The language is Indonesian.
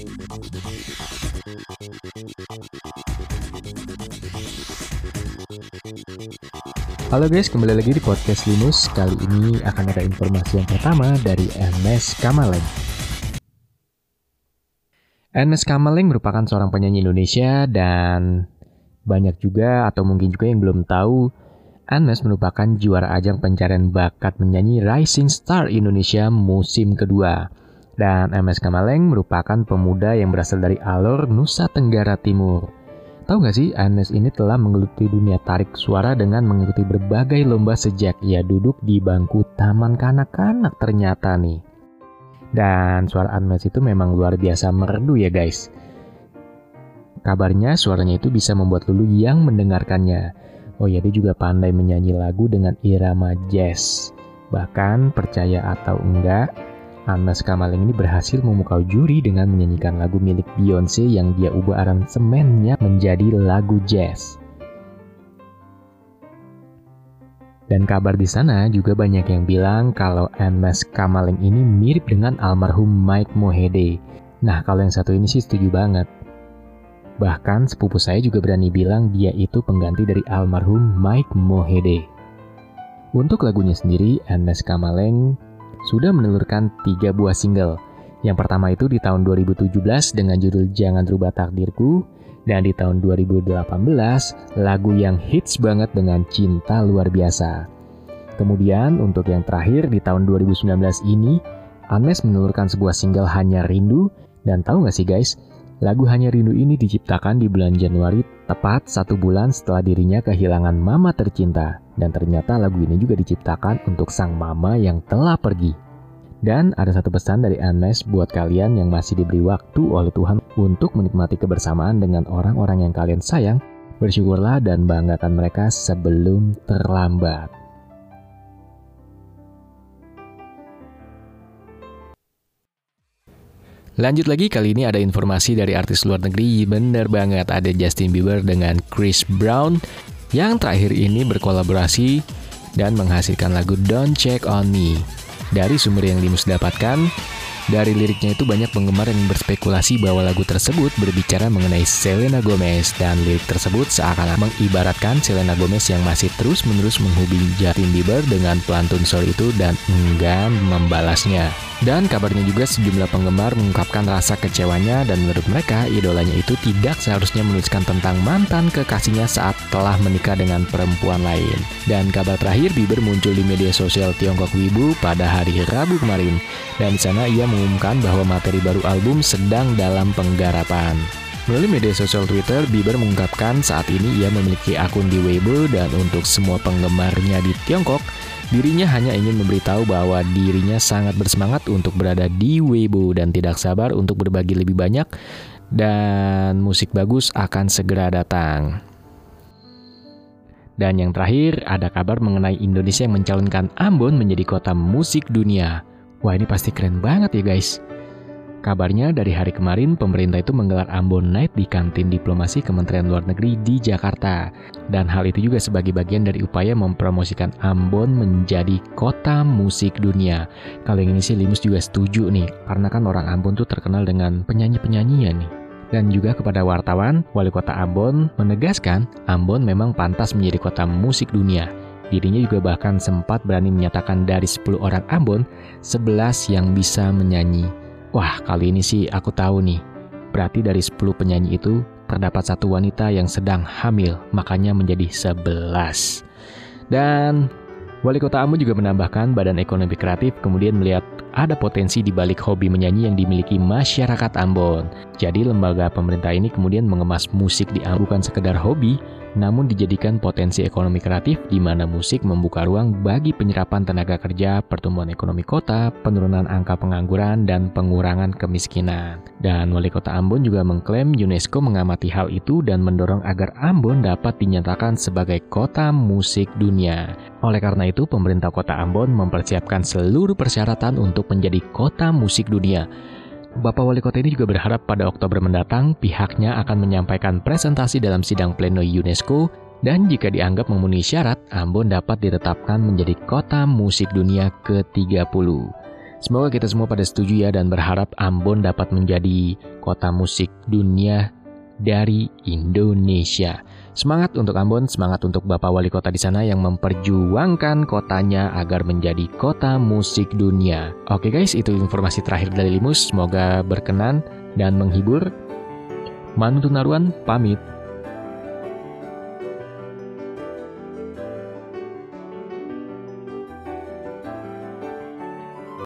Halo guys, kembali lagi di podcast Linus. Kali ini akan ada informasi yang pertama dari Ernest Kamaleng. Ernest Kamaleng merupakan seorang penyanyi Indonesia dan banyak juga atau mungkin juga yang belum tahu Ernest merupakan juara ajang pencarian bakat menyanyi Rising Star Indonesia musim kedua. Dan MS Kamaleng merupakan pemuda yang berasal dari Alor, Nusa Tenggara Timur. Tahu nggak sih, Anes ini telah menggeluti dunia tarik suara dengan mengikuti berbagai lomba sejak ia duduk di bangku taman kanak-kanak ternyata nih. Dan suara Anes itu memang luar biasa merdu ya guys. Kabarnya suaranya itu bisa membuat lulu yang mendengarkannya. Oh ya dia juga pandai menyanyi lagu dengan irama jazz. Bahkan percaya atau enggak, Anas Kamaling ini berhasil memukau juri dengan menyanyikan lagu milik Beyonce yang dia ubah aransemennya menjadi lagu jazz. Dan kabar di sana juga banyak yang bilang kalau Anas Kamaling ini mirip dengan almarhum Mike Mohede. Nah, kalau yang satu ini sih setuju banget. Bahkan sepupu saya juga berani bilang dia itu pengganti dari almarhum Mike Mohede. Untuk lagunya sendiri, Anas Kamaleng sudah menelurkan tiga buah single. Yang pertama itu di tahun 2017 dengan judul Jangan Rubah Takdirku, dan di tahun 2018 lagu yang hits banget dengan Cinta Luar Biasa. Kemudian untuk yang terakhir di tahun 2019 ini, Anes menelurkan sebuah single Hanya Rindu, dan tahu gak sih guys, lagu Hanya Rindu ini diciptakan di bulan Januari tepat satu bulan setelah dirinya kehilangan mama tercinta. Dan ternyata lagu ini juga diciptakan untuk sang mama yang telah pergi. Dan ada satu pesan dari Anmes buat kalian yang masih diberi waktu oleh Tuhan untuk menikmati kebersamaan dengan orang-orang yang kalian sayang. Bersyukurlah dan banggakan mereka sebelum terlambat. Lanjut lagi kali ini ada informasi dari artis luar negeri Bener banget ada Justin Bieber dengan Chris Brown yang terakhir ini berkolaborasi dan menghasilkan lagu Don't Check On Me. Dari sumber yang Limus dapatkan, dari liriknya itu banyak penggemar yang berspekulasi bahwa lagu tersebut berbicara mengenai Selena Gomez dan lirik tersebut seakan mengibaratkan Selena Gomez yang masih terus-menerus menghubungi Justin Bieber dengan pelantun sorry itu dan enggan membalasnya. Dan kabarnya juga sejumlah penggemar mengungkapkan rasa kecewanya dan menurut mereka idolanya itu tidak seharusnya menuliskan tentang mantan kekasihnya saat telah menikah dengan perempuan lain. Dan kabar terakhir Bieber muncul di media sosial Tiongkok Wibu pada hari Rabu kemarin. Dan di sana ia mengumumkan bahwa materi baru album sedang dalam penggarapan. Melalui media sosial Twitter, Bieber mengungkapkan saat ini ia memiliki akun di Weibo dan untuk semua penggemarnya di Tiongkok, Dirinya hanya ingin memberitahu bahwa dirinya sangat bersemangat untuk berada di Weibo dan tidak sabar untuk berbagi lebih banyak dan musik bagus akan segera datang. Dan yang terakhir, ada kabar mengenai Indonesia yang mencalonkan Ambon menjadi kota musik dunia. Wah ini pasti keren banget ya guys. Kabarnya dari hari kemarin pemerintah itu menggelar Ambon Night di kantin diplomasi Kementerian Luar Negeri di Jakarta. Dan hal itu juga sebagai bagian dari upaya mempromosikan Ambon menjadi kota musik dunia. Kalau yang ini sih Limus juga setuju nih, karena kan orang Ambon tuh terkenal dengan penyanyi-penyanyian nih. Dan juga kepada wartawan, Wali Kota Ambon menegaskan Ambon memang pantas menjadi kota musik dunia. Dirinya juga bahkan sempat berani menyatakan dari 10 orang Ambon, 11 yang bisa menyanyi Wah, kali ini sih aku tahu nih. Berarti dari 10 penyanyi itu terdapat satu wanita yang sedang hamil, makanya menjadi 11. Dan Wali Kota Ambon juga menambahkan Badan Ekonomi Kreatif kemudian melihat ada potensi di balik hobi menyanyi yang dimiliki masyarakat Ambon. Jadi lembaga pemerintah ini kemudian mengemas musik di Ambon bukan sekedar hobi, namun dijadikan potensi ekonomi kreatif di mana musik membuka ruang bagi penyerapan tenaga kerja, pertumbuhan ekonomi kota, penurunan angka pengangguran, dan pengurangan kemiskinan. Dan Wali Kota Ambon juga mengklaim UNESCO mengamati hal itu dan mendorong agar Ambon dapat dinyatakan sebagai kota musik dunia. Oleh karena itu, pemerintah kota Ambon mempersiapkan seluruh persyaratan untuk menjadi kota musik dunia. Bapak Wali Kota ini juga berharap pada Oktober mendatang pihaknya akan menyampaikan presentasi dalam sidang pleno UNESCO dan jika dianggap memenuhi syarat, Ambon dapat ditetapkan menjadi kota musik dunia ke-30. Semoga kita semua pada setuju ya dan berharap Ambon dapat menjadi kota musik dunia dari Indonesia. Semangat untuk Ambon, semangat untuk Bapak Wali Kota di sana yang memperjuangkan kotanya agar menjadi kota musik dunia. Oke guys, itu informasi terakhir dari Limus. Semoga berkenan dan menghibur. Manu Tunaruan pamit.